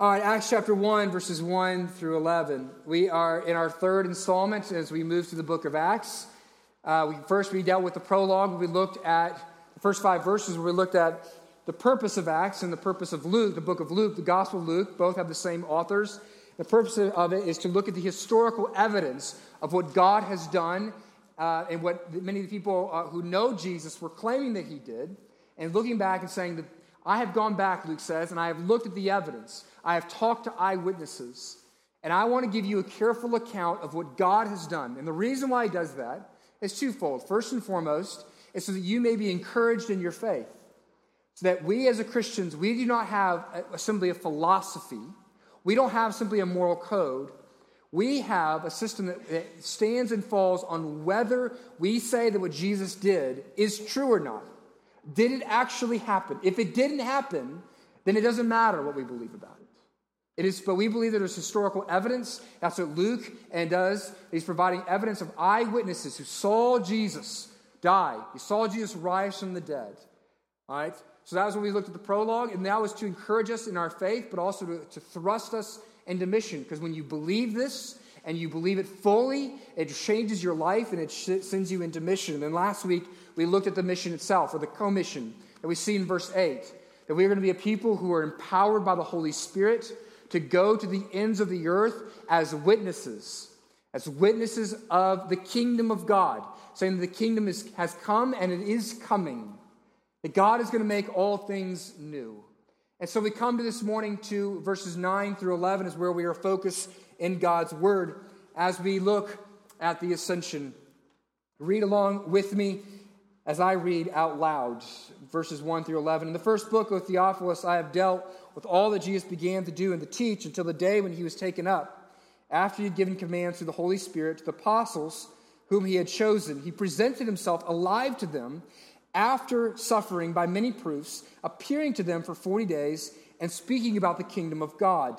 All right, Acts chapter 1, verses 1 through 11. We are in our third installment as we move to the book of Acts. Uh, we, first, we dealt with the prologue. We looked at the first five verses where we looked at the purpose of Acts and the purpose of Luke, the book of Luke, the Gospel of Luke. Both have the same authors. The purpose of it is to look at the historical evidence of what God has done uh, and what many of the people uh, who know Jesus were claiming that he did, and looking back and saying that I have gone back, Luke says, and I have looked at the evidence. I have talked to eyewitnesses. And I want to give you a careful account of what God has done. And the reason why he does that is twofold. First and foremost, is so that you may be encouraged in your faith. So that we as Christians, we do not have a, simply a philosophy. We don't have simply a moral code. We have a system that, that stands and falls on whether we say that what Jesus did is true or not. Did it actually happen? If it didn't happen, then it doesn't matter what we believe about it. It is, but we believe that there's historical evidence. That's what Luke and does. He's providing evidence of eyewitnesses who saw Jesus die. He saw Jesus rise from the dead. All right? So that was when we looked at the prologue, and that was to encourage us in our faith, but also to, to thrust us into mission. Because when you believe this and you believe it fully, it changes your life and it sends you into mission. And then last week, we looked at the mission itself, or the commission that we see in verse 8 that we are going to be a people who are empowered by the Holy Spirit to go to the ends of the earth as witnesses, as witnesses of the kingdom of God, saying that the kingdom is, has come and it is coming, that God is going to make all things new. And so we come to this morning to verses 9 through 11 is where we are focused in God's word as we look at the ascension. Read along with me as I read out loud verses 1 through 11. In the first book, O Theophilus, I have dealt with all that Jesus began to do and to teach until the day when he was taken up. After he had given commands through the Holy Spirit to the apostles whom he had chosen, he presented himself alive to them after suffering by many proofs, appearing to them for 40 days and speaking about the kingdom of God.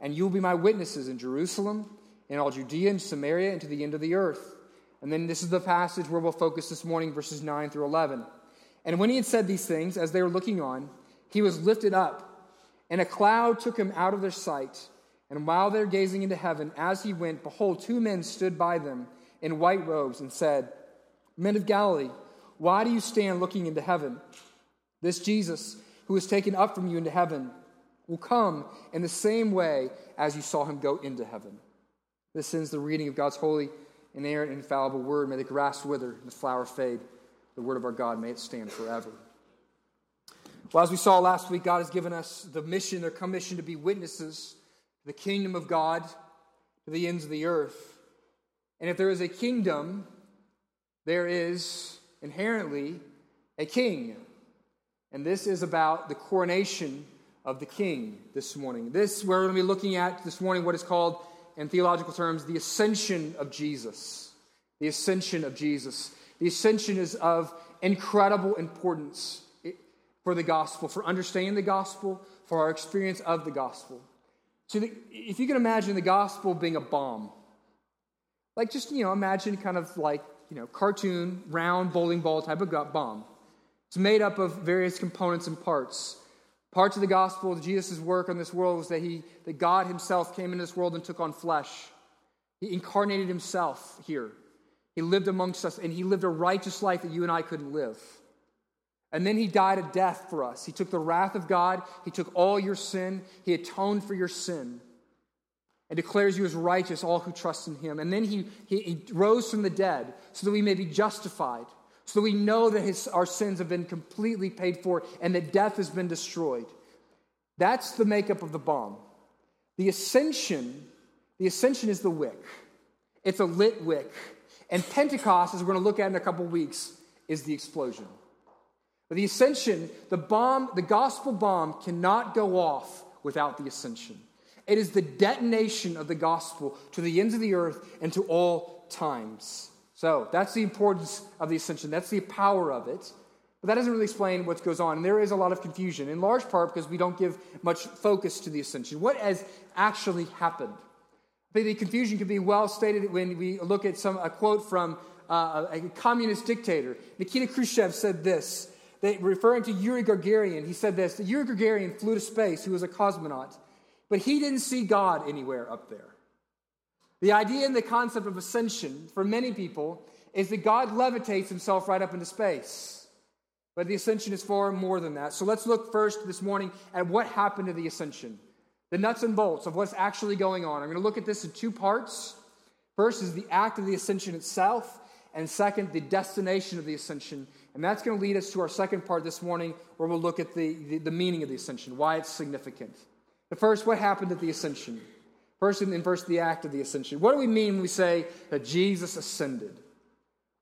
and you will be my witnesses in Jerusalem, in all Judea and Samaria, and to the end of the earth. And then this is the passage where we'll focus this morning, verses 9 through 11. And when he had said these things, as they were looking on, he was lifted up, and a cloud took him out of their sight. And while they were gazing into heaven, as he went, behold, two men stood by them in white robes and said, Men of Galilee, why do you stand looking into heaven? This Jesus, who was taken up from you into heaven, will come in the same way as you saw him go into heaven. This ends the reading of God's holy inerrant, infallible word. May the grass wither and the flower fade. The word of our God, may it stand forever. Well, as we saw last week, God has given us the mission, their commission to be witnesses to the kingdom of God to the ends of the earth. And if there is a kingdom, there is inherently a king. And this is about the coronation of the king this morning. This, we're going to be looking at this morning what is called in theological terms, the ascension of Jesus. The ascension of Jesus. The ascension is of incredible importance for the gospel, for understanding the gospel, for our experience of the gospel. So, the, if you can imagine the gospel being a bomb, like just, you know, imagine kind of like, you know, cartoon, round, bowling ball type of bomb. It's made up of various components and parts. Parts of the gospel of Jesus' work on this world was that, he, that God himself came into this world and took on flesh. He incarnated himself here. He lived amongst us, and he lived a righteous life that you and I couldn't live. And then he died a death for us. He took the wrath of God, he took all your sin, he atoned for your sin, and declares you as righteous, all who trust in him. And then he, he, he rose from the dead so that we may be justified so we know that his, our sins have been completely paid for and that death has been destroyed. That's the makeup of the bomb. The ascension, the ascension is the wick. It's a lit wick. And Pentecost, as we're going to look at in a couple weeks, is the explosion. But the ascension, the bomb, the gospel bomb cannot go off without the ascension. It is the detonation of the gospel to the ends of the earth and to all times. So that's the importance of the ascension. That's the power of it. But that doesn't really explain what goes on. And there is a lot of confusion, in large part because we don't give much focus to the ascension. What has actually happened? The confusion can be well stated when we look at some a quote from uh, a communist dictator. Nikita Khrushchev said this, referring to Yuri Gagarin. He said this: Yuri Gagarin flew to space, who was a cosmonaut, but he didn't see God anywhere up there. The idea and the concept of ascension for many people is that God levitates himself right up into space. But the ascension is far more than that. So let's look first this morning at what happened to the ascension, the nuts and bolts of what's actually going on. I'm going to look at this in two parts. First is the act of the ascension itself, and second, the destination of the ascension. And that's going to lead us to our second part this morning, where we'll look at the, the, the meaning of the ascension, why it's significant. But first, what happened at the ascension? First, and first, the act of the ascension. What do we mean when we say that Jesus ascended?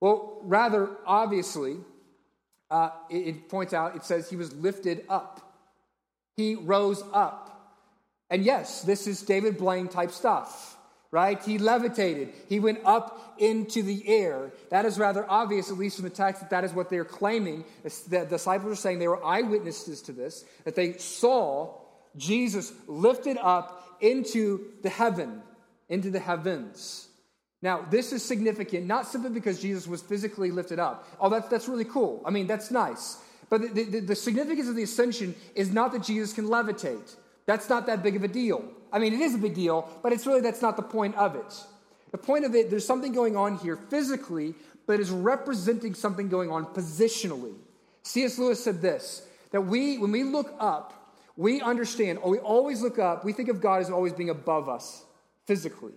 Well, rather obviously, uh, it, it points out, it says he was lifted up. He rose up. And yes, this is David Blaine type stuff, right? He levitated. He went up into the air. That is rather obvious, at least from the text, that that is what they're claiming. The disciples are saying they were eyewitnesses to this, that they saw Jesus lifted up into the heaven, into the heavens. Now, this is significant, not simply because Jesus was physically lifted up. Oh, that's, that's really cool. I mean, that's nice. But the, the, the significance of the ascension is not that Jesus can levitate. That's not that big of a deal. I mean, it is a big deal, but it's really that's not the point of it. The point of it, there's something going on here physically, but is representing something going on positionally. C.S. Lewis said this that we, when we look up, we understand, or we always look up, we think of God as always being above us physically.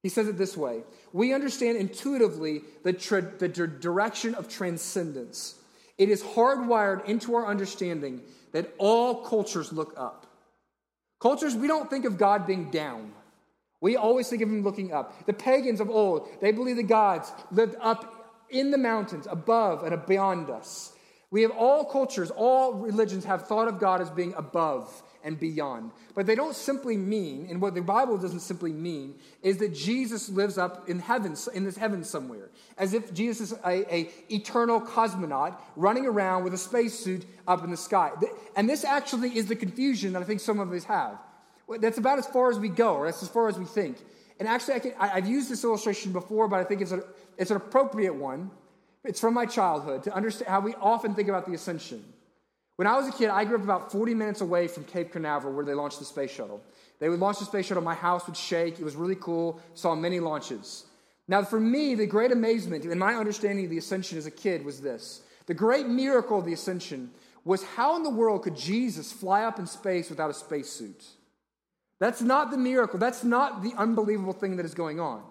He says it this way We understand intuitively the, tra- the direction of transcendence. It is hardwired into our understanding that all cultures look up. Cultures, we don't think of God being down. We always think of him looking up. The pagans of old, they believed the gods lived up in the mountains, above and beyond us. We have all cultures, all religions have thought of God as being above and beyond. But they don't simply mean, and what the Bible doesn't simply mean, is that Jesus lives up in heaven, in this heaven somewhere, as if Jesus is a, a eternal cosmonaut running around with a spacesuit up in the sky. And this actually is the confusion that I think some of us have. That's about as far as we go, or that's as far as we think. And actually, I have used this illustration before, but I think it's, a, it's an appropriate one. It's from my childhood to understand how we often think about the ascension. When I was a kid, I grew up about 40 minutes away from Cape Canaveral where they launched the space shuttle. They would launch the space shuttle, my house would shake. It was really cool. Saw many launches. Now, for me, the great amazement in my understanding of the ascension as a kid was this the great miracle of the ascension was how in the world could Jesus fly up in space without a spacesuit? That's not the miracle. That's not the unbelievable thing that is going on.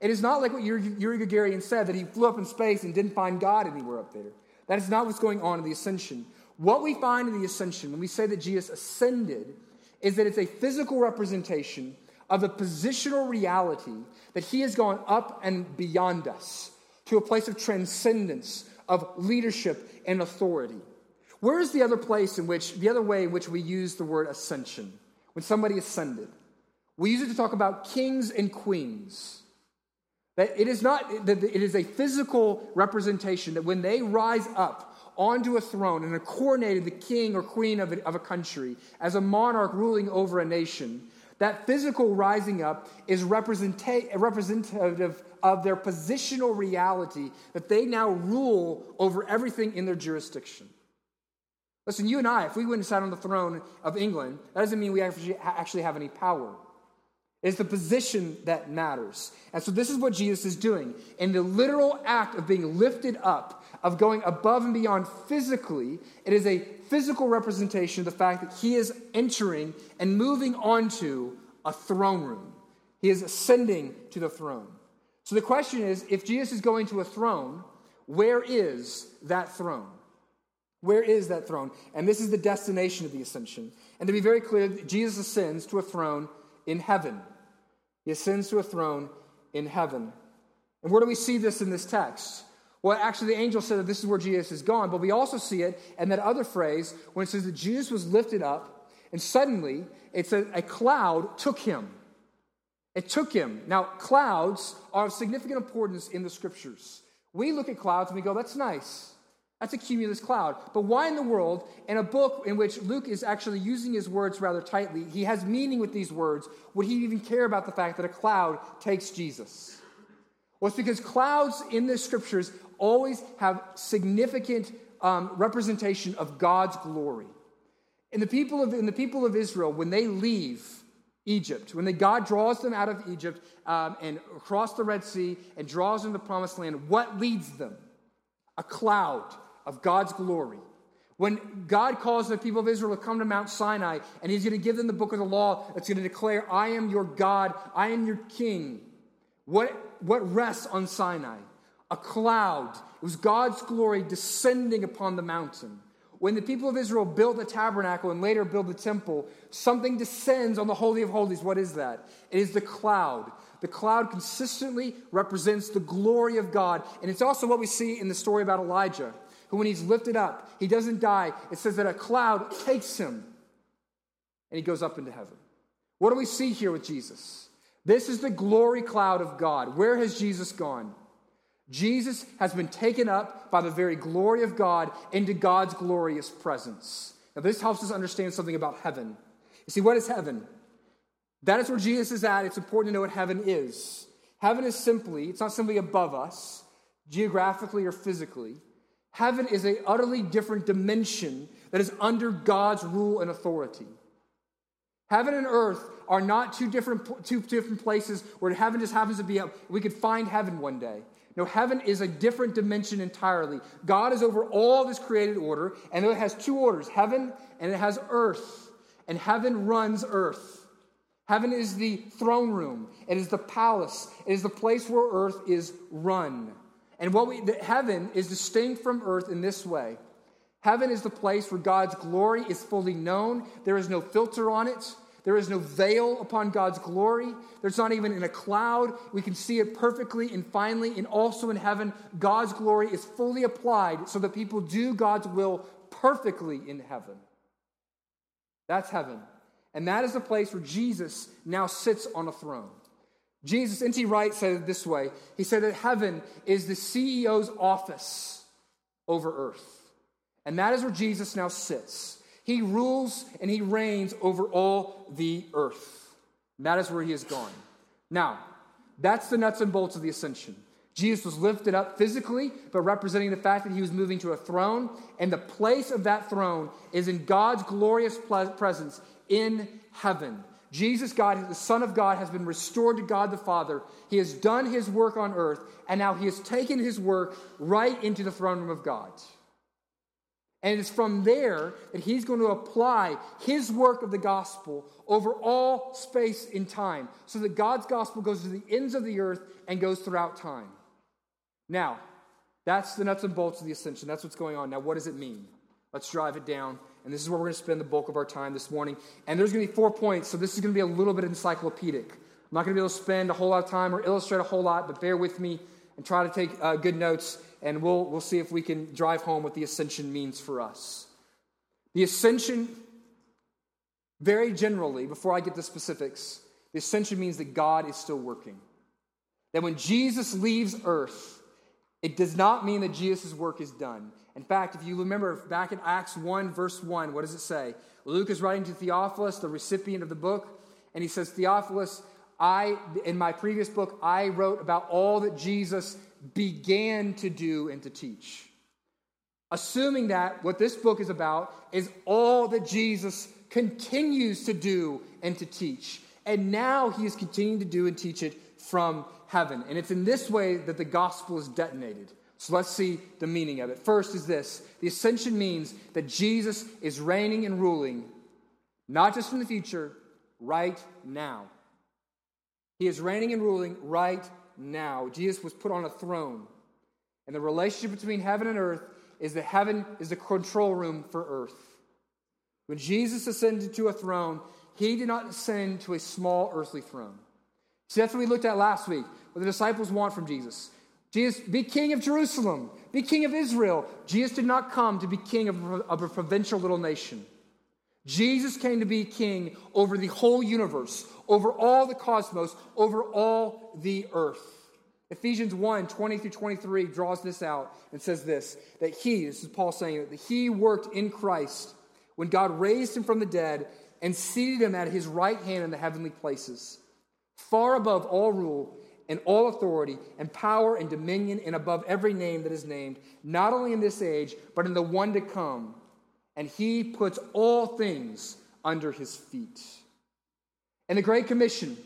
It is not like what Yuri, Gagarin said that he flew up in space and didn't find God anywhere up there. That is not what's going on in the ascension. What we find in the ascension, when we say that Jesus ascended, is that it's a physical representation of a positional reality that he has gone up and beyond us to a place of transcendence, of leadership and authority. Where is the other place in which, the other way in which we use the word ascension? When somebody ascended, we use it to talk about kings and queens. That it is not, that it is a physical representation that when they rise up, onto a throne and are coronated the king or queen of a, of a country as a monarch ruling over a nation, that physical rising up is representative of their positional reality that they now rule over everything in their jurisdiction. Listen, you and I, if we went and sat on the throne of England, that doesn't mean we actually have any power. It's the position that matters. And so, this is what Jesus is doing. In the literal act of being lifted up, of going above and beyond physically, it is a physical representation of the fact that he is entering and moving onto a throne room. He is ascending to the throne. So, the question is if Jesus is going to a throne, where is that throne? Where is that throne? And this is the destination of the ascension. And to be very clear, Jesus ascends to a throne in heaven. He ascends to a throne in heaven. And where do we see this in this text? Well, actually, the angel said that this is where Jesus is gone, but we also see it in that other phrase when it says that Jesus was lifted up And suddenly, it says a cloud took him. It took him. Now, clouds are of significant importance in the scriptures. We look at clouds and we go, that's nice. That's a cumulus cloud. But why in the world, in a book in which Luke is actually using his words rather tightly, he has meaning with these words, would he even care about the fact that a cloud takes Jesus? Well, it's because clouds in the scriptures always have significant um, representation of God's glory. In the, people of, in the people of Israel, when they leave Egypt, when they, God draws them out of Egypt um, and across the Red Sea and draws them to the promised land, what leads them? A cloud of God's glory. When God calls the people of Israel to come to Mount Sinai and He's going to give them the book of the law that's going to declare, I am your God, I am your king. What, what rests on Sinai? A cloud. It was God's glory descending upon the mountain. When the people of Israel built the tabernacle and later built the temple, something descends on the Holy of Holies. What is that? It is the cloud. The cloud consistently represents the glory of God. And it's also what we see in the story about Elijah who, when he's lifted up, he doesn't die. It says that a cloud takes him and he goes up into heaven. What do we see here with Jesus? This is the glory cloud of God. Where has Jesus gone? Jesus has been taken up by the very glory of God into God's glorious presence. Now, this helps us understand something about heaven. You see, what is heaven? That is where Jesus is at. It's important to know what heaven is. Heaven is simply, it's not simply above us, geographically or physically. Heaven is a utterly different dimension that is under God's rule and authority. Heaven and earth are not two different, two different places where heaven just happens to be up. We could find heaven one day. No, heaven is a different dimension entirely. God is over all this created order, and it has two orders heaven and it has earth. And heaven runs earth. Heaven is the throne room, it is the palace, it is the place where earth is run. And what we, heaven is distinct from earth in this way. Heaven is the place where God's glory is fully known. There is no filter on it. There is no veil upon God's glory. There's not even in a cloud. We can see it perfectly and finally, and also in heaven, God's glory is fully applied so that people do God's will perfectly in heaven. That's heaven. And that is the place where Jesus now sits on a throne. Jesus, N.T. Wright said it this way He said that heaven is the CEO's office over earth. And that is where Jesus now sits. He rules and he reigns over all the earth. And that is where he has gone. Now, that's the nuts and bolts of the ascension. Jesus was lifted up physically, but representing the fact that he was moving to a throne, and the place of that throne is in God's glorious presence in heaven. Jesus, God, the Son of God, has been restored to God the Father. He has done his work on earth, and now he has taken his work right into the throne room of God. And it's from there that he's going to apply his work of the gospel over all space and time, so that God's gospel goes to the ends of the earth and goes throughout time. Now, that's the nuts and bolts of the ascension. That's what's going on. Now, what does it mean? Let's drive it down. And this is where we're going to spend the bulk of our time this morning. And there's going to be four points, so this is going to be a little bit encyclopedic. I'm not going to be able to spend a whole lot of time or illustrate a whole lot, but bear with me and try to take uh, good notes, and we'll, we'll see if we can drive home what the ascension means for us. The ascension, very generally, before I get to specifics, the ascension means that God is still working. That when Jesus leaves earth, it does not mean that Jesus' work is done. In fact, if you remember back in Acts 1, verse 1, what does it say? Luke is writing to Theophilus, the recipient of the book, and he says, Theophilus, I, in my previous book, I wrote about all that Jesus began to do and to teach. Assuming that what this book is about is all that Jesus continues to do and to teach. And now he is continuing to do and teach it from heaven. And it's in this way that the gospel is detonated. So let's see the meaning of it. First is this the ascension means that Jesus is reigning and ruling, not just in the future, right now. He is reigning and ruling right now. Jesus was put on a throne. And the relationship between heaven and earth is that heaven is the control room for earth. When Jesus ascended to a throne, he did not ascend to a small earthly throne. See, that's what we looked at last week, what the disciples want from Jesus. Jesus, be king of Jerusalem, be king of Israel. Jesus did not come to be king of, of a provincial little nation. Jesus came to be king over the whole universe, over all the cosmos, over all the earth. Ephesians 1 20 through 23 draws this out and says this that he, this is Paul saying that he worked in Christ when God raised him from the dead and seated him at his right hand in the heavenly places, far above all rule and all authority and power and dominion and above every name that is named, not only in this age, but in the one to come. And he puts all things under his feet. And the Great Commission,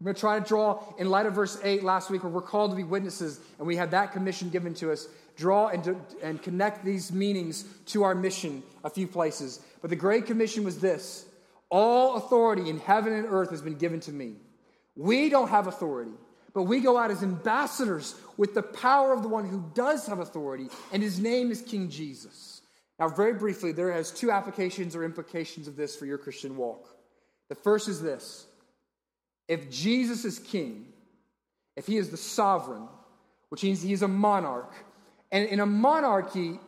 I'm going to try to draw, in light of verse 8 last week, where we're called to be witnesses, and we have that commission given to us, draw and, to, and connect these meanings to our mission a few places. But the Great Commission was this All authority in heaven and earth has been given to me. We don't have authority. But we go out as ambassadors with the power of the one who does have authority, and his name is King Jesus. Now, very briefly, there has two applications or implications of this for your Christian walk. The first is this if Jesus is king, if he is the sovereign, which means he is a monarch, and in a monarchy,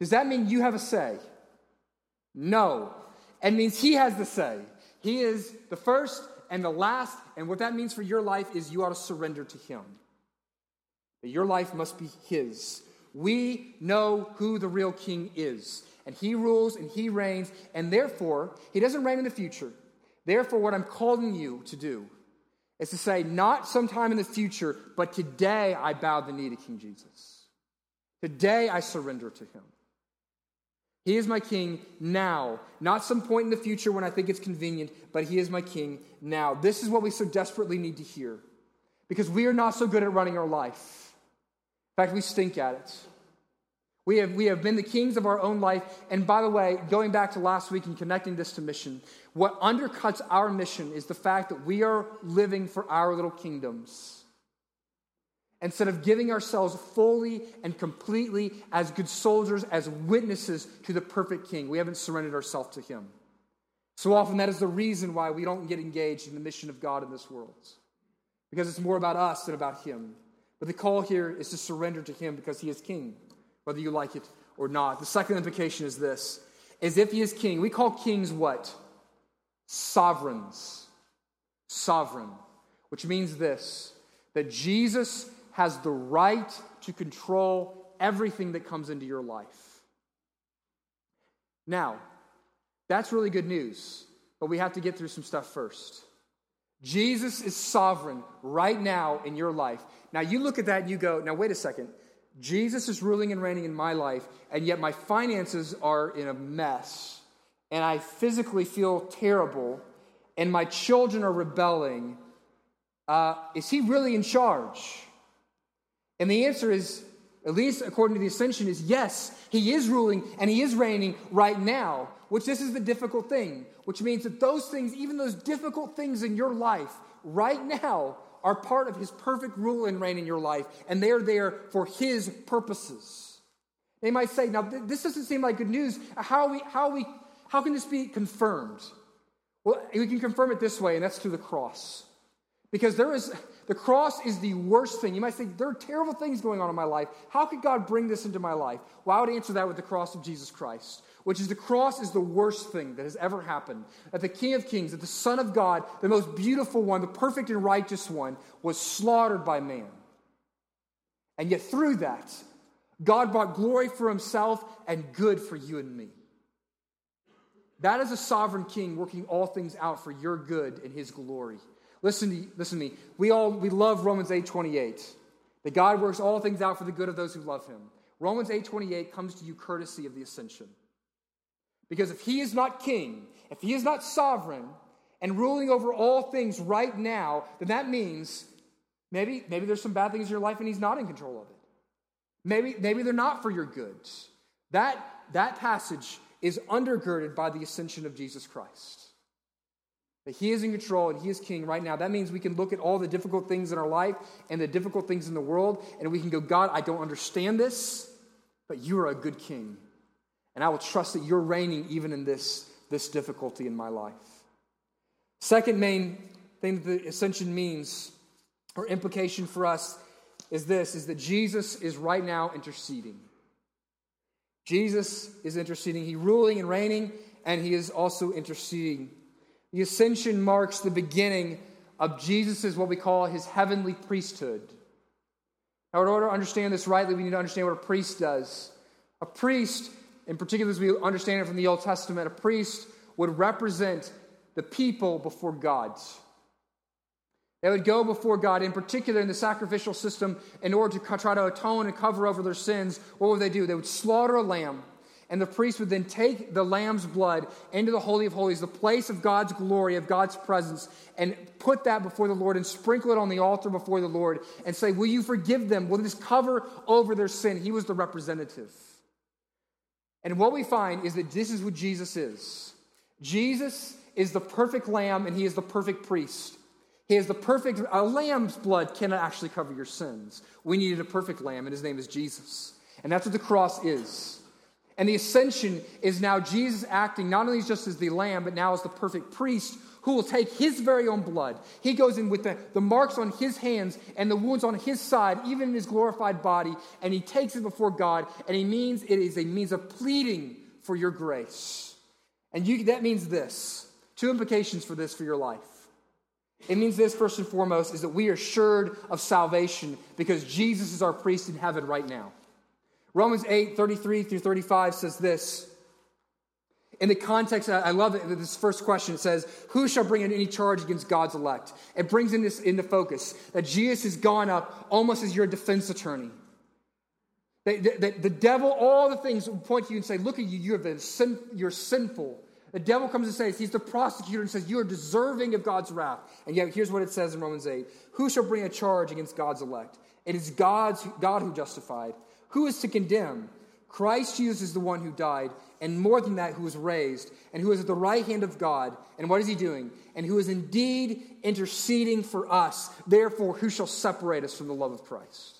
does that mean you have a say? No. It means he has the say. He is the first and the last, and what that means for your life is you ought to surrender to Him. That your life must be His. We know who the real King is, and He rules and He reigns, and therefore, He doesn't reign in the future. Therefore, what I'm calling you to do is to say, not sometime in the future, but today I bow the knee to King Jesus. Today I surrender to Him. He is my king now, not some point in the future when I think it's convenient, but he is my king now. This is what we so desperately need to hear because we are not so good at running our life. In fact, we stink at it. We have, we have been the kings of our own life. And by the way, going back to last week and connecting this to mission, what undercuts our mission is the fact that we are living for our little kingdoms instead of giving ourselves fully and completely as good soldiers, as witnesses to the perfect King. We haven't surrendered ourselves to Him. So often, that is the reason why we don't get engaged in the mission of God in this world, because it's more about us than about Him. But the call here is to surrender to Him because He is King, whether you like it or not. The second implication is this is if He is King, we call kings what? Sovereigns. Sovereign, which means this that Jesus has the right to control everything that comes into your life. Now, that's really good news, but we have to get through some stuff first. Jesus is sovereign right now in your life. Now, you look at that and you go, now, wait a second. Jesus is ruling and reigning in my life, and yet my finances are in a mess, and I physically feel terrible, and my children are rebelling. Uh, is he really in charge? And the answer is, at least according to the ascension, is yes, he is ruling and he is reigning right now, which this is the difficult thing, which means that those things, even those difficult things in your life right now, are part of his perfect rule and reign in your life, and they are there for his purposes. They might say, now, this doesn't seem like good news. How, we, how, we, how can this be confirmed? Well, we can confirm it this way, and that's through the cross. Because there is, the cross is the worst thing. You might say, there are terrible things going on in my life. How could God bring this into my life? Well, I would answer that with the cross of Jesus Christ, which is the cross is the worst thing that has ever happened. That the King of Kings, that the Son of God, the most beautiful one, the perfect and righteous one, was slaughtered by man. And yet, through that, God brought glory for himself and good for you and me. That is a sovereign king working all things out for your good and his glory. Listen to, listen to me. We all we love Romans 8:28. That God works all things out for the good of those who love him. Romans 8:28 comes to you courtesy of the ascension. Because if he is not king, if he is not sovereign and ruling over all things right now, then that means maybe maybe there's some bad things in your life and he's not in control of it. Maybe maybe they're not for your good. That that passage is undergirded by the ascension of Jesus Christ that He is in control and He is king right now. That means we can look at all the difficult things in our life and the difficult things in the world, and we can go, God, I don't understand this, but you are a good king. And I will trust that you're reigning even in this, this difficulty in my life. Second main thing that the ascension means, or implication for us, is this is that Jesus is right now interceding. Jesus is interceding. He's ruling and reigning, and he is also interceding. The ascension marks the beginning of Jesus' what we call his heavenly priesthood. Now, in order to understand this rightly, we need to understand what a priest does. A priest, in particular, as we understand it from the Old Testament, a priest would represent the people before God. They would go before God, in particular in the sacrificial system, in order to try to atone and cover over their sins. What would they do? They would slaughter a lamb, and the priest would then take the lamb's blood into the Holy of Holies, the place of God's glory, of God's presence, and put that before the Lord and sprinkle it on the altar before the Lord and say, Will you forgive them? Will this cover over their sin? He was the representative. And what we find is that this is what Jesus is Jesus is the perfect lamb, and he is the perfect priest. He is the perfect, a lamb's blood cannot actually cover your sins. We needed a perfect lamb, and his name is Jesus. And that's what the cross is. And the ascension is now Jesus acting not only just as the lamb, but now as the perfect priest who will take his very own blood. He goes in with the, the marks on his hands and the wounds on his side, even in his glorified body, and he takes it before God, and he means it is a means of pleading for your grace. And you, that means this two implications for this for your life. It means this, first and foremost, is that we are assured of salvation because Jesus is our priest in heaven right now. Romans 8, 33 through 35 says this. In the context, I love it, this first question. It says, Who shall bring in any charge against God's elect? It brings in this into focus that Jesus has gone up almost as your defense attorney. That, that, the devil, all the things point to you and say, Look at you, you're, the sin, you're sinful. The devil comes and says, He's the prosecutor and says, You are deserving of God's wrath. And yet, here's what it says in Romans 8 Who shall bring a charge against God's elect? It is God's, God who justified. Who is to condemn? Christ Jesus is the one who died, and more than that, who was raised, and who is at the right hand of God. And what is he doing? And who is indeed interceding for us. Therefore, who shall separate us from the love of Christ?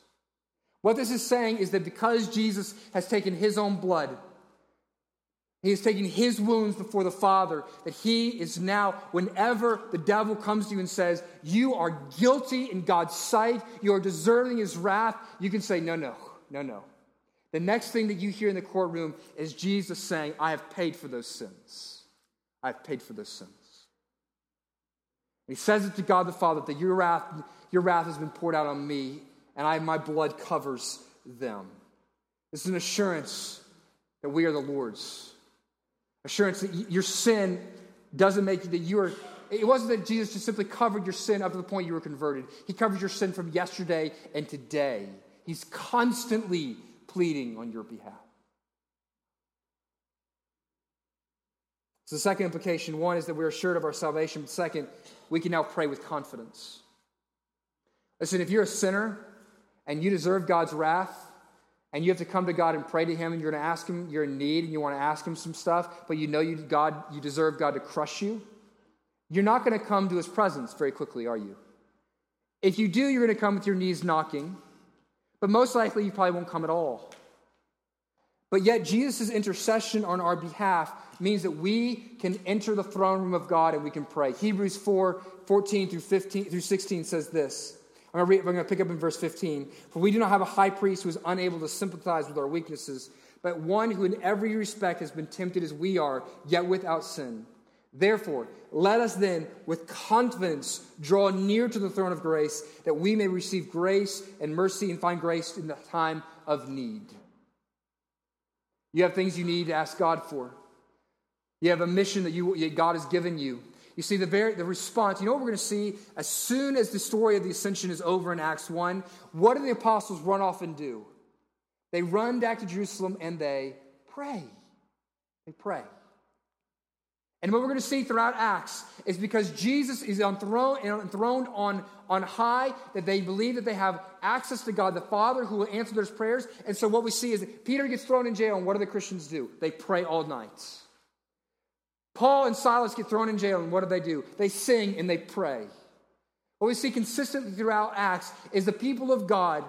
What this is saying is that because Jesus has taken his own blood, he is taking his wounds before the Father, that he is now, whenever the devil comes to you and says, You are guilty in God's sight, you are deserving his wrath, you can say, No, no, no, no. The next thing that you hear in the courtroom is Jesus saying, I have paid for those sins. I have paid for those sins. He says it to God the Father that your wrath, your wrath has been poured out on me, and I, my blood covers them. This is an assurance that we are the Lord's assurance that your sin doesn't make you that you are. It wasn't that Jesus just simply covered your sin up to the point you were converted. He covered your sin from yesterday and today. He's constantly pleading on your behalf. So, the second implication one is that we're assured of our salvation. Second, we can now pray with confidence. Listen, if you're a sinner and you deserve God's wrath, and you have to come to God and pray to Him, and you're going to ask Him, you're in need, and you want to ask Him some stuff, but you know you, God, you deserve God to crush you, you're not going to come to His presence very quickly, are you? If you do, you're going to come with your knees knocking, but most likely you probably won't come at all. But yet, Jesus' intercession on our behalf means that we can enter the throne room of God and we can pray. Hebrews 4 14 through, 15, through 16 says this. I'm going, to pick up in verse 15. For we do not have a high priest who is unable to sympathize with our weaknesses, but one who in every respect has been tempted as we are, yet without sin. Therefore, let us then with confidence draw near to the throne of grace, that we may receive grace and mercy and find grace in the time of need. You have things you need to ask God for. You have a mission that you, God has given you. You see, the, very, the response, you know what we're going to see? As soon as the story of the ascension is over in Acts 1, what do the apostles run off and do? They run back to Jerusalem and they pray. They pray. And what we're going to see throughout Acts is because Jesus is enthroned, enthroned on, on high, that they believe that they have access to God the Father who will answer their prayers. And so what we see is Peter gets thrown in jail, and what do the Christians do? They pray all night. Paul and Silas get thrown in jail, and what do they do? They sing and they pray. What we see consistently throughout Acts is the people of God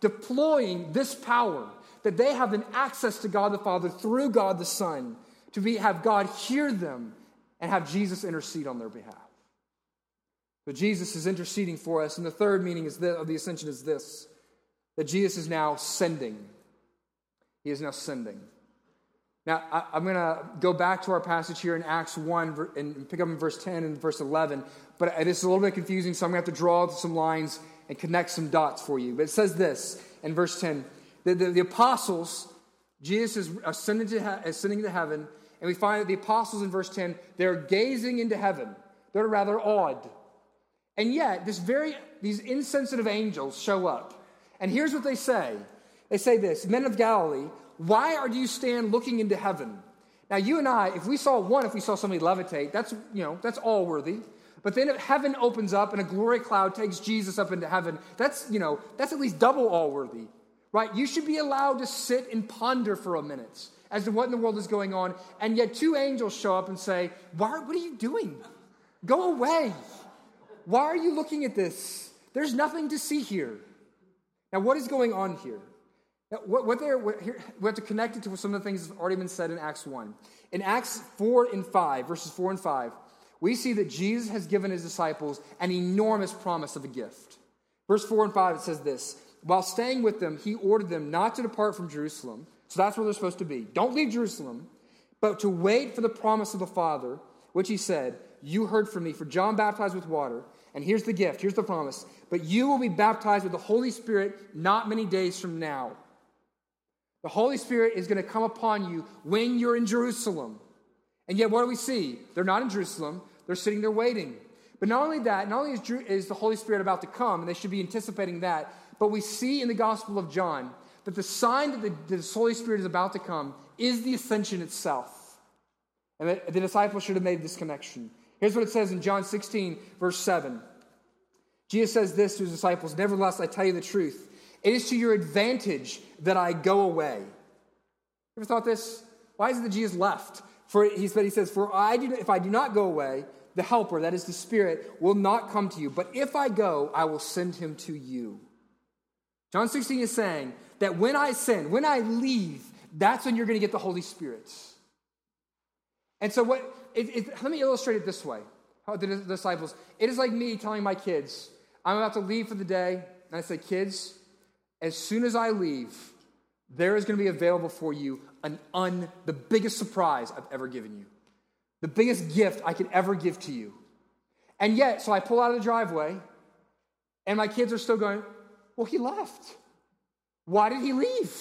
deploying this power that they have an access to God the Father through God the Son to be, have God hear them and have Jesus intercede on their behalf. But Jesus is interceding for us. And the third meaning is this, of the ascension is this that Jesus is now sending. He is now sending. Now, I, am going to go back to our passage here in Acts 1 and pick up in verse 10 and verse 11. But this is a little bit confusing, so I'm going to have to draw some lines and connect some dots for you. But it says this in verse 10 the, the, the apostles, Jesus is ascending to, ascending to heaven, and we find that the apostles in verse 10, they're gazing into heaven. They're rather awed. And yet, this very, these insensitive angels show up. And here's what they say They say this Men of Galilee, why are you stand looking into heaven? Now, you and I, if we saw one, if we saw somebody levitate, that's, you know, that's all worthy. But then if heaven opens up and a glory cloud takes Jesus up into heaven, that's, you know, that's at least double all worthy, right? You should be allowed to sit and ponder for a minute as to what in the world is going on. And yet two angels show up and say, Why, what are you doing? Go away. Why are you looking at this? There's nothing to see here. Now, what is going on here? What, what what, here, we have to connect it to some of the things that have already been said in Acts 1. In Acts 4 and 5, verses 4 and 5, we see that Jesus has given his disciples an enormous promise of a gift. Verse 4 and 5, it says this While staying with them, he ordered them not to depart from Jerusalem. So that's where they're supposed to be. Don't leave Jerusalem, but to wait for the promise of the Father, which he said, You heard from me, for John baptized with water. And here's the gift, here's the promise. But you will be baptized with the Holy Spirit not many days from now. The Holy Spirit is going to come upon you when you're in Jerusalem. And yet, what do we see? They're not in Jerusalem, they're sitting there waiting. But not only that, not only is, the Holy Spirit about to come, and they should be anticipating that, but we see in the Gospel of John that the sign that the, the Holy Spirit is about to come is the ascension itself. And the, the disciples should have made this connection. Here's what it says in John 16, verse 7. Jesus says this to his disciples Nevertheless, I tell you the truth. It is to your advantage that I go away. You ever thought this? Why is it that Jesus left? For he, said, he says, For I do, if I do not go away, the helper, that is the Spirit, will not come to you. But if I go, I will send him to you. John 16 is saying that when I send, when I leave, that's when you're going to get the Holy Spirit. And so, what, it, it, let me illustrate it this way how the disciples. It is like me telling my kids, I'm about to leave for the day, and I say, Kids, as soon as I leave, there is going to be available for you an un, the biggest surprise I've ever given you, the biggest gift I could ever give to you. And yet, so I pull out of the driveway, and my kids are still going, Well, he left. Why did he leave?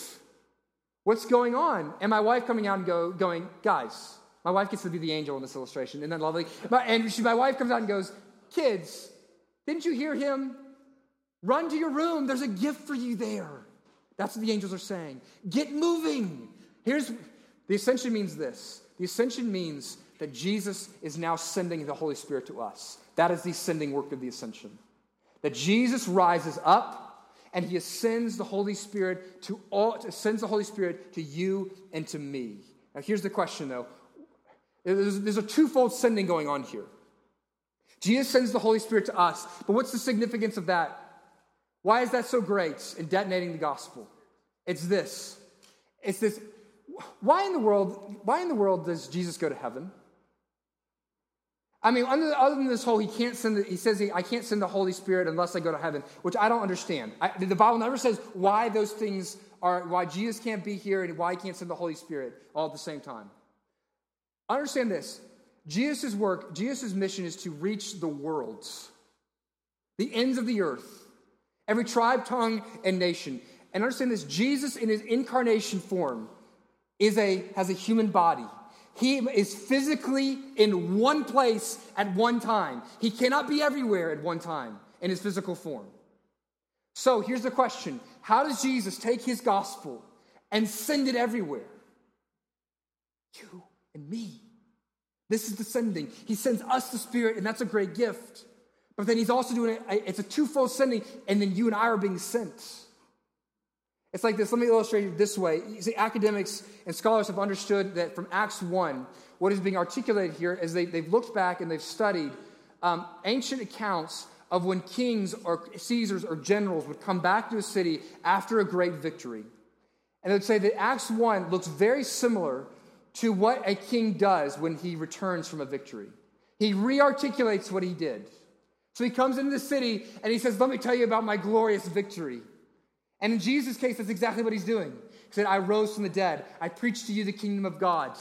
What's going on? And my wife coming out and go, going, Guys, my wife gets to be the angel in this illustration. Isn't that lovely? And she, my wife comes out and goes, Kids, didn't you hear him? Run to your room. There's a gift for you there. That's what the angels are saying. Get moving. Here's the ascension means this the ascension means that Jesus is now sending the Holy Spirit to us. That is the sending work of the ascension. That Jesus rises up and he ascends the Holy Spirit to all, sends the Holy Spirit to you and to me. Now, here's the question though there's, there's a twofold sending going on here. Jesus sends the Holy Spirit to us, but what's the significance of that? Why is that so great in detonating the gospel? It's this. It's this. Why in the world, why in the world does Jesus go to heaven? I mean, other than this whole, he can't send. The, he says, he, "I can't send the Holy Spirit unless I go to heaven," which I don't understand. I, the Bible never says why those things are, why Jesus can't be here and why he can't send the Holy Spirit all at the same time. Understand this: Jesus' work, Jesus' mission is to reach the worlds, the ends of the earth every tribe, tongue, and nation. And understand this Jesus, in his incarnation form, is a, has a human body. He is physically in one place at one time. He cannot be everywhere at one time in his physical form. So here's the question How does Jesus take his gospel and send it everywhere? You and me. This is the sending. He sends us the Spirit, and that's a great gift. But then he's also doing it, it's a twofold sending, and then you and I are being sent. It's like this. Let me illustrate it this way. You see, academics and scholars have understood that from Acts 1, what is being articulated here is they, they've looked back and they've studied um, ancient accounts of when kings or Caesars or generals would come back to a city after a great victory. And they would say that Acts 1 looks very similar to what a king does when he returns from a victory. He rearticulates what he did. So he comes into the city and he says, Let me tell you about my glorious victory. And in Jesus' case, that's exactly what he's doing. He said, I rose from the dead. I preached to you the kingdom of God.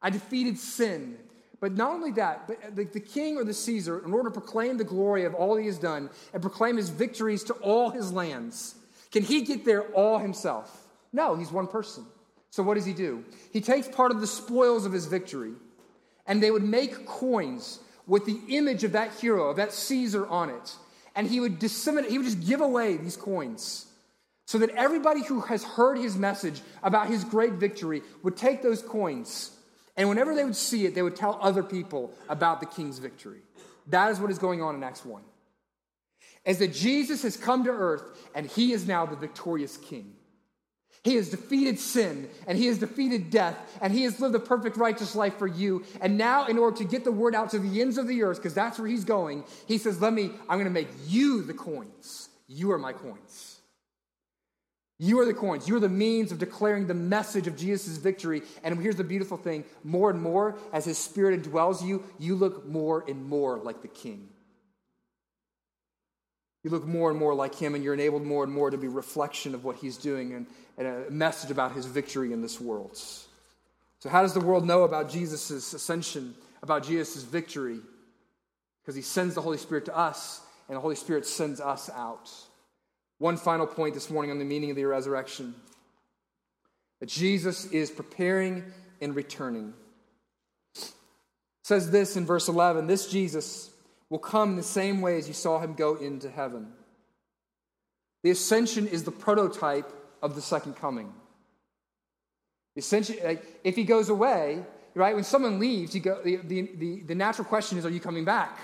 I defeated sin. But not only that, but uh, the, the, king or the Caesar, in order to proclaim the glory of all he has done and proclaim his victories to all his lands, can he get there all himself? No, he's one person. So what does he do? He takes part of the spoils of his victory, and they would make coins with the image of that hero, of that Caesar on it. And he would disseminate, he would just give away these coins so that everybody who has heard his message about his great victory would take those coins and whenever they would see it, they would tell other people about the king's victory. That is what is going on in Acts 1. As that Jesus has come to earth and he is now the victorious king. He has defeated sin and he has defeated death and he has lived a perfect righteous life for you. And now, in order to get the word out to the ends of the earth, because that's where he's going, he says, Let me, I'm going to make you the coins. You are my coins. You are the coins. You are the means of declaring the message of Jesus' victory. And here's the beautiful thing more and more, as his spirit indwells you, you look more and more like the king. You look more and more like him, and you're enabled more and more to be reflection of what he's doing and, and a message about his victory in this world. So, how does the world know about Jesus' ascension, about Jesus' victory? Because he sends the Holy Spirit to us, and the Holy Spirit sends us out. One final point this morning on the meaning of the resurrection that Jesus is preparing and returning. It says this in verse 11 this Jesus will come in the same way as you saw him go into heaven. The ascension is the prototype of the second coming. The ascension, if he goes away, right, when someone leaves, you go, the, the, the, the natural question is, are you coming back?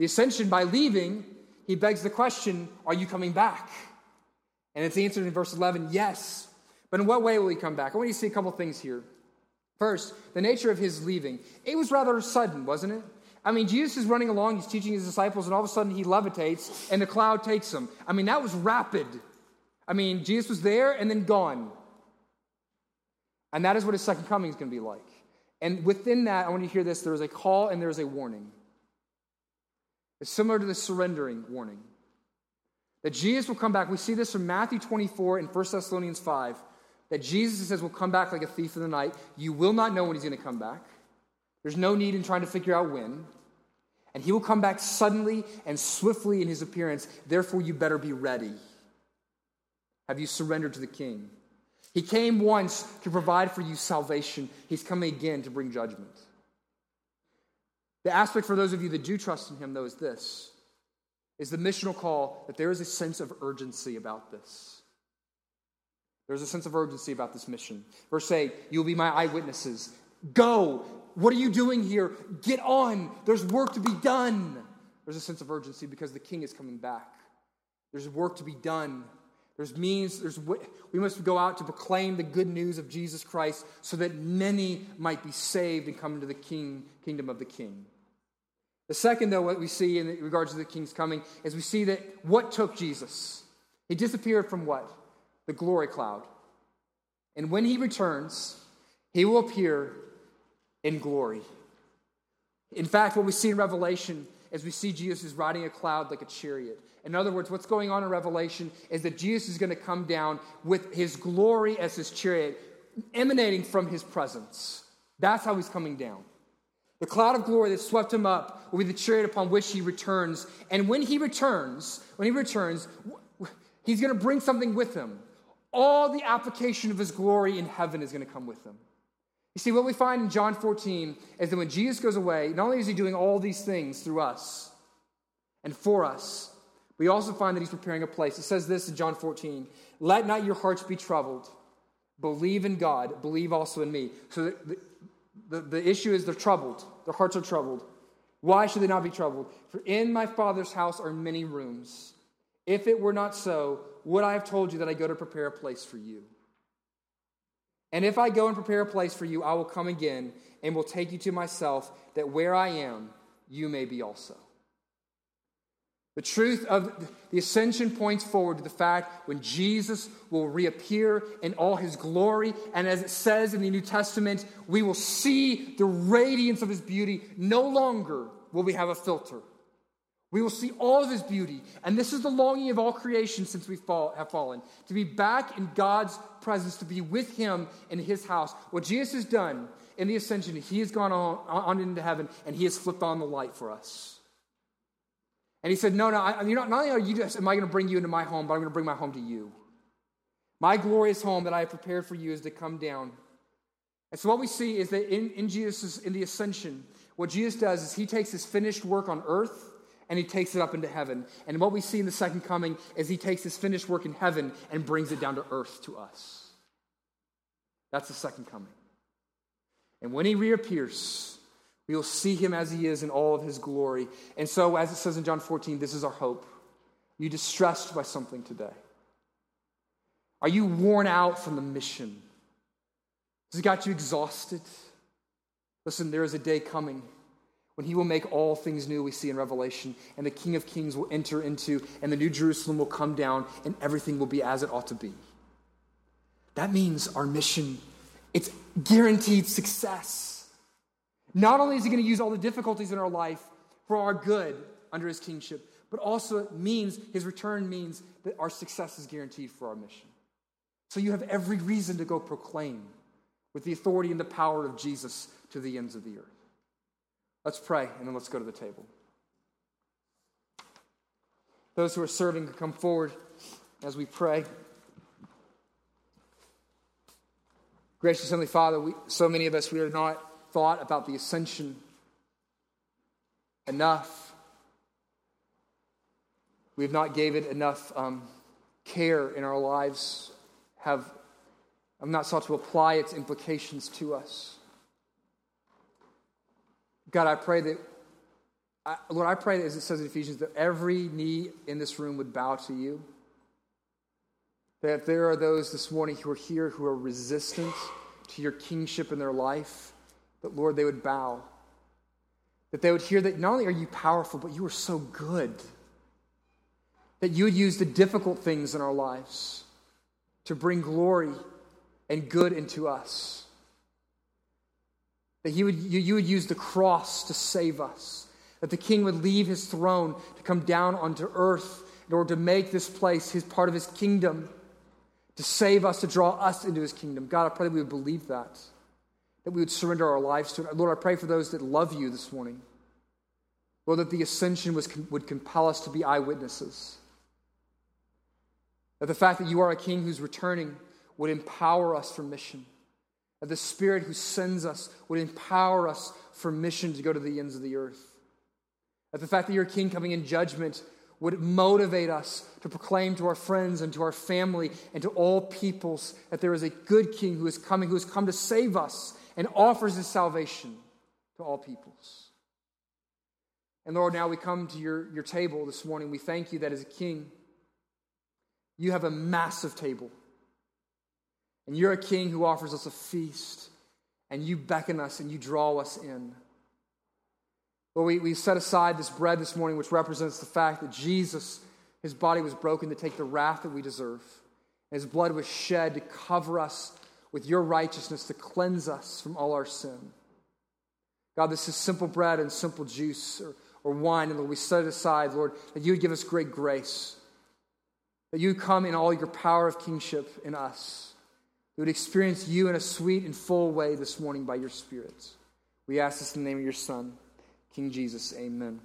The ascension, by leaving, he begs the question Are you coming back? And it's answered in verse 11 yes. But in what way will he come back? I want you to see a couple things here. First, the nature of his leaving. It was rather sudden, wasn't it? I mean, Jesus is running along, he's teaching his disciples, and all of a sudden he levitates and the cloud takes him. I mean, that was rapid. I mean, Jesus was there and then gone. And that is what his second coming is going to be like. And within that, I want you to hear this there is a call and there is a warning. It's similar to the surrendering warning. That Jesus will come back. We see this from Matthew 24 and 1 Thessalonians 5. That Jesus says will come back like a thief in the night. You will not know when he's going to come back. There's no need in trying to figure out when. And he will come back suddenly and swiftly in his appearance. Therefore, you better be ready. Have you surrendered to the king? He came once to provide for you salvation. He's coming again to bring judgment. The aspect for those of you that do trust in him, though, is this is the missional call that there is a sense of urgency about this. There's a sense of urgency about this mission. Verse 8, you'll be my eyewitnesses. Go. What are you doing here? Get on. There's work to be done. There's a sense of urgency because the king is coming back. There's work to be done. There's means, there's we must go out to proclaim the good news of Jesus Christ so that many might be saved and come into the king, kingdom of the king. The second, though, what we see in regards to the king's coming is we see that what took Jesus? He disappeared from what? The glory cloud. And when he returns, he will appear in glory. In fact, what we see in Revelation is we see Jesus is riding a cloud like a chariot. In other words, what's going on in Revelation is that Jesus is going to come down with his glory as his chariot, emanating from his presence. That's how he's coming down. The cloud of glory that swept him up will be the chariot upon which he returns. And when he returns, when he returns, he's going to bring something with him. All the application of his glory in heaven is going to come with him. You see, what we find in John 14 is that when Jesus goes away, not only is he doing all these things through us and for us, we also find that he's preparing a place. It says this in John 14 Let not your hearts be troubled. Believe in God, believe also in me. So the, the, issue is they're troubled. Their hearts are troubled. Why should they not be troubled? For in my Father's house are many rooms. If it were not so, would I have told you that I go to prepare a place for you? And if I go and prepare a place for you, I will come again and will take you to myself, that where I am, you may be also. The truth of the ascension points forward to the fact when Jesus will reappear in all his glory. And as it says in the New Testament, we will see the radiance of his beauty. No longer will we have a filter. We will see all of his beauty. And this is the longing of all creation since we fall, have fallen to be back in God's presence, to be with him in his house. What Jesus has done in the ascension, he has gone on, on into heaven and he has flipped on the light for us. And he said, No, no, I, you're not, not only are you just, am I going to bring you into my home, but I'm going to bring my home to you. My glorious home that I have prepared for you is to come down. And so what we see is that in, in Jesus, in the ascension, what Jesus does is he takes his finished work on earth and he takes it up into heaven. And what we see in the second coming is he takes his finished work in heaven and brings it down to earth to us. That's the second coming. And when he reappears, we will see him as he is in all of his glory. And so, as it says in John 14, this is our hope. Are you distressed by something today? Are you worn out from the mission? Has it got you exhausted? Listen, there is a day coming when he will make all things new, we see in Revelation, and the King of Kings will enter into, and the New Jerusalem will come down, and everything will be as it ought to be. That means our mission, it's guaranteed success. Not only is he going to use all the difficulties in our life for our good under his kingship, but also it means his return means that our success is guaranteed for our mission. So you have every reason to go proclaim with the authority and the power of Jesus to the ends of the earth. Let's pray, and then let's go to the table. Those who are serving can come forward as we pray. Gracious Heavenly Father, we, so many of us, we are not thought about the ascension enough. We have not gave it enough um, care in our lives, have, not sought to apply its implications to us. God, I pray that, I, Lord, I pray that as it says in Ephesians, that every knee in this room would bow to you. That if there are those this morning who are here who are resistant to your kingship in their life, that, Lord, they would bow. That they would hear that not only are you powerful, but you are so good. That you would use the difficult things in our lives to bring glory and good into us. That he would, you, you would use the cross to save us. That the king would leave his throne to come down onto earth in order to make this place his part of his kingdom, to save us, to draw us into his kingdom. God, I pray that we would believe that, that we would surrender our lives to. Lord, I pray for those that love you this morning. Lord, that the ascension was, would compel us to be eyewitnesses. That the fact that you are a king who's returning would empower us for mission. That the Spirit who sends us would empower us for mission to go to the ends of the earth. That the fact that you're a king coming in judgment would motivate us to proclaim to our friends and to our family and to all peoples that there is a good king who is coming, who has come to save us and offers his salvation to all peoples. And Lord, now we come to your, your table this morning. We thank you that as a king, you have a massive table and you're a king who offers us a feast, and you beckon us and you draw us in. Well, we, we set aside this bread this morning, which represents the fact that Jesus, his body was broken to take the wrath that we deserve. His blood was shed to cover us with your righteousness, to cleanse us from all our sin. God, this is simple bread and simple juice or, or wine, and Lord, we set it aside, Lord, that you would give us great grace, that you come in all your power of kingship in us. We would experience you in a sweet and full way this morning by your Spirit. We ask this in the name of your Son, King Jesus. Amen.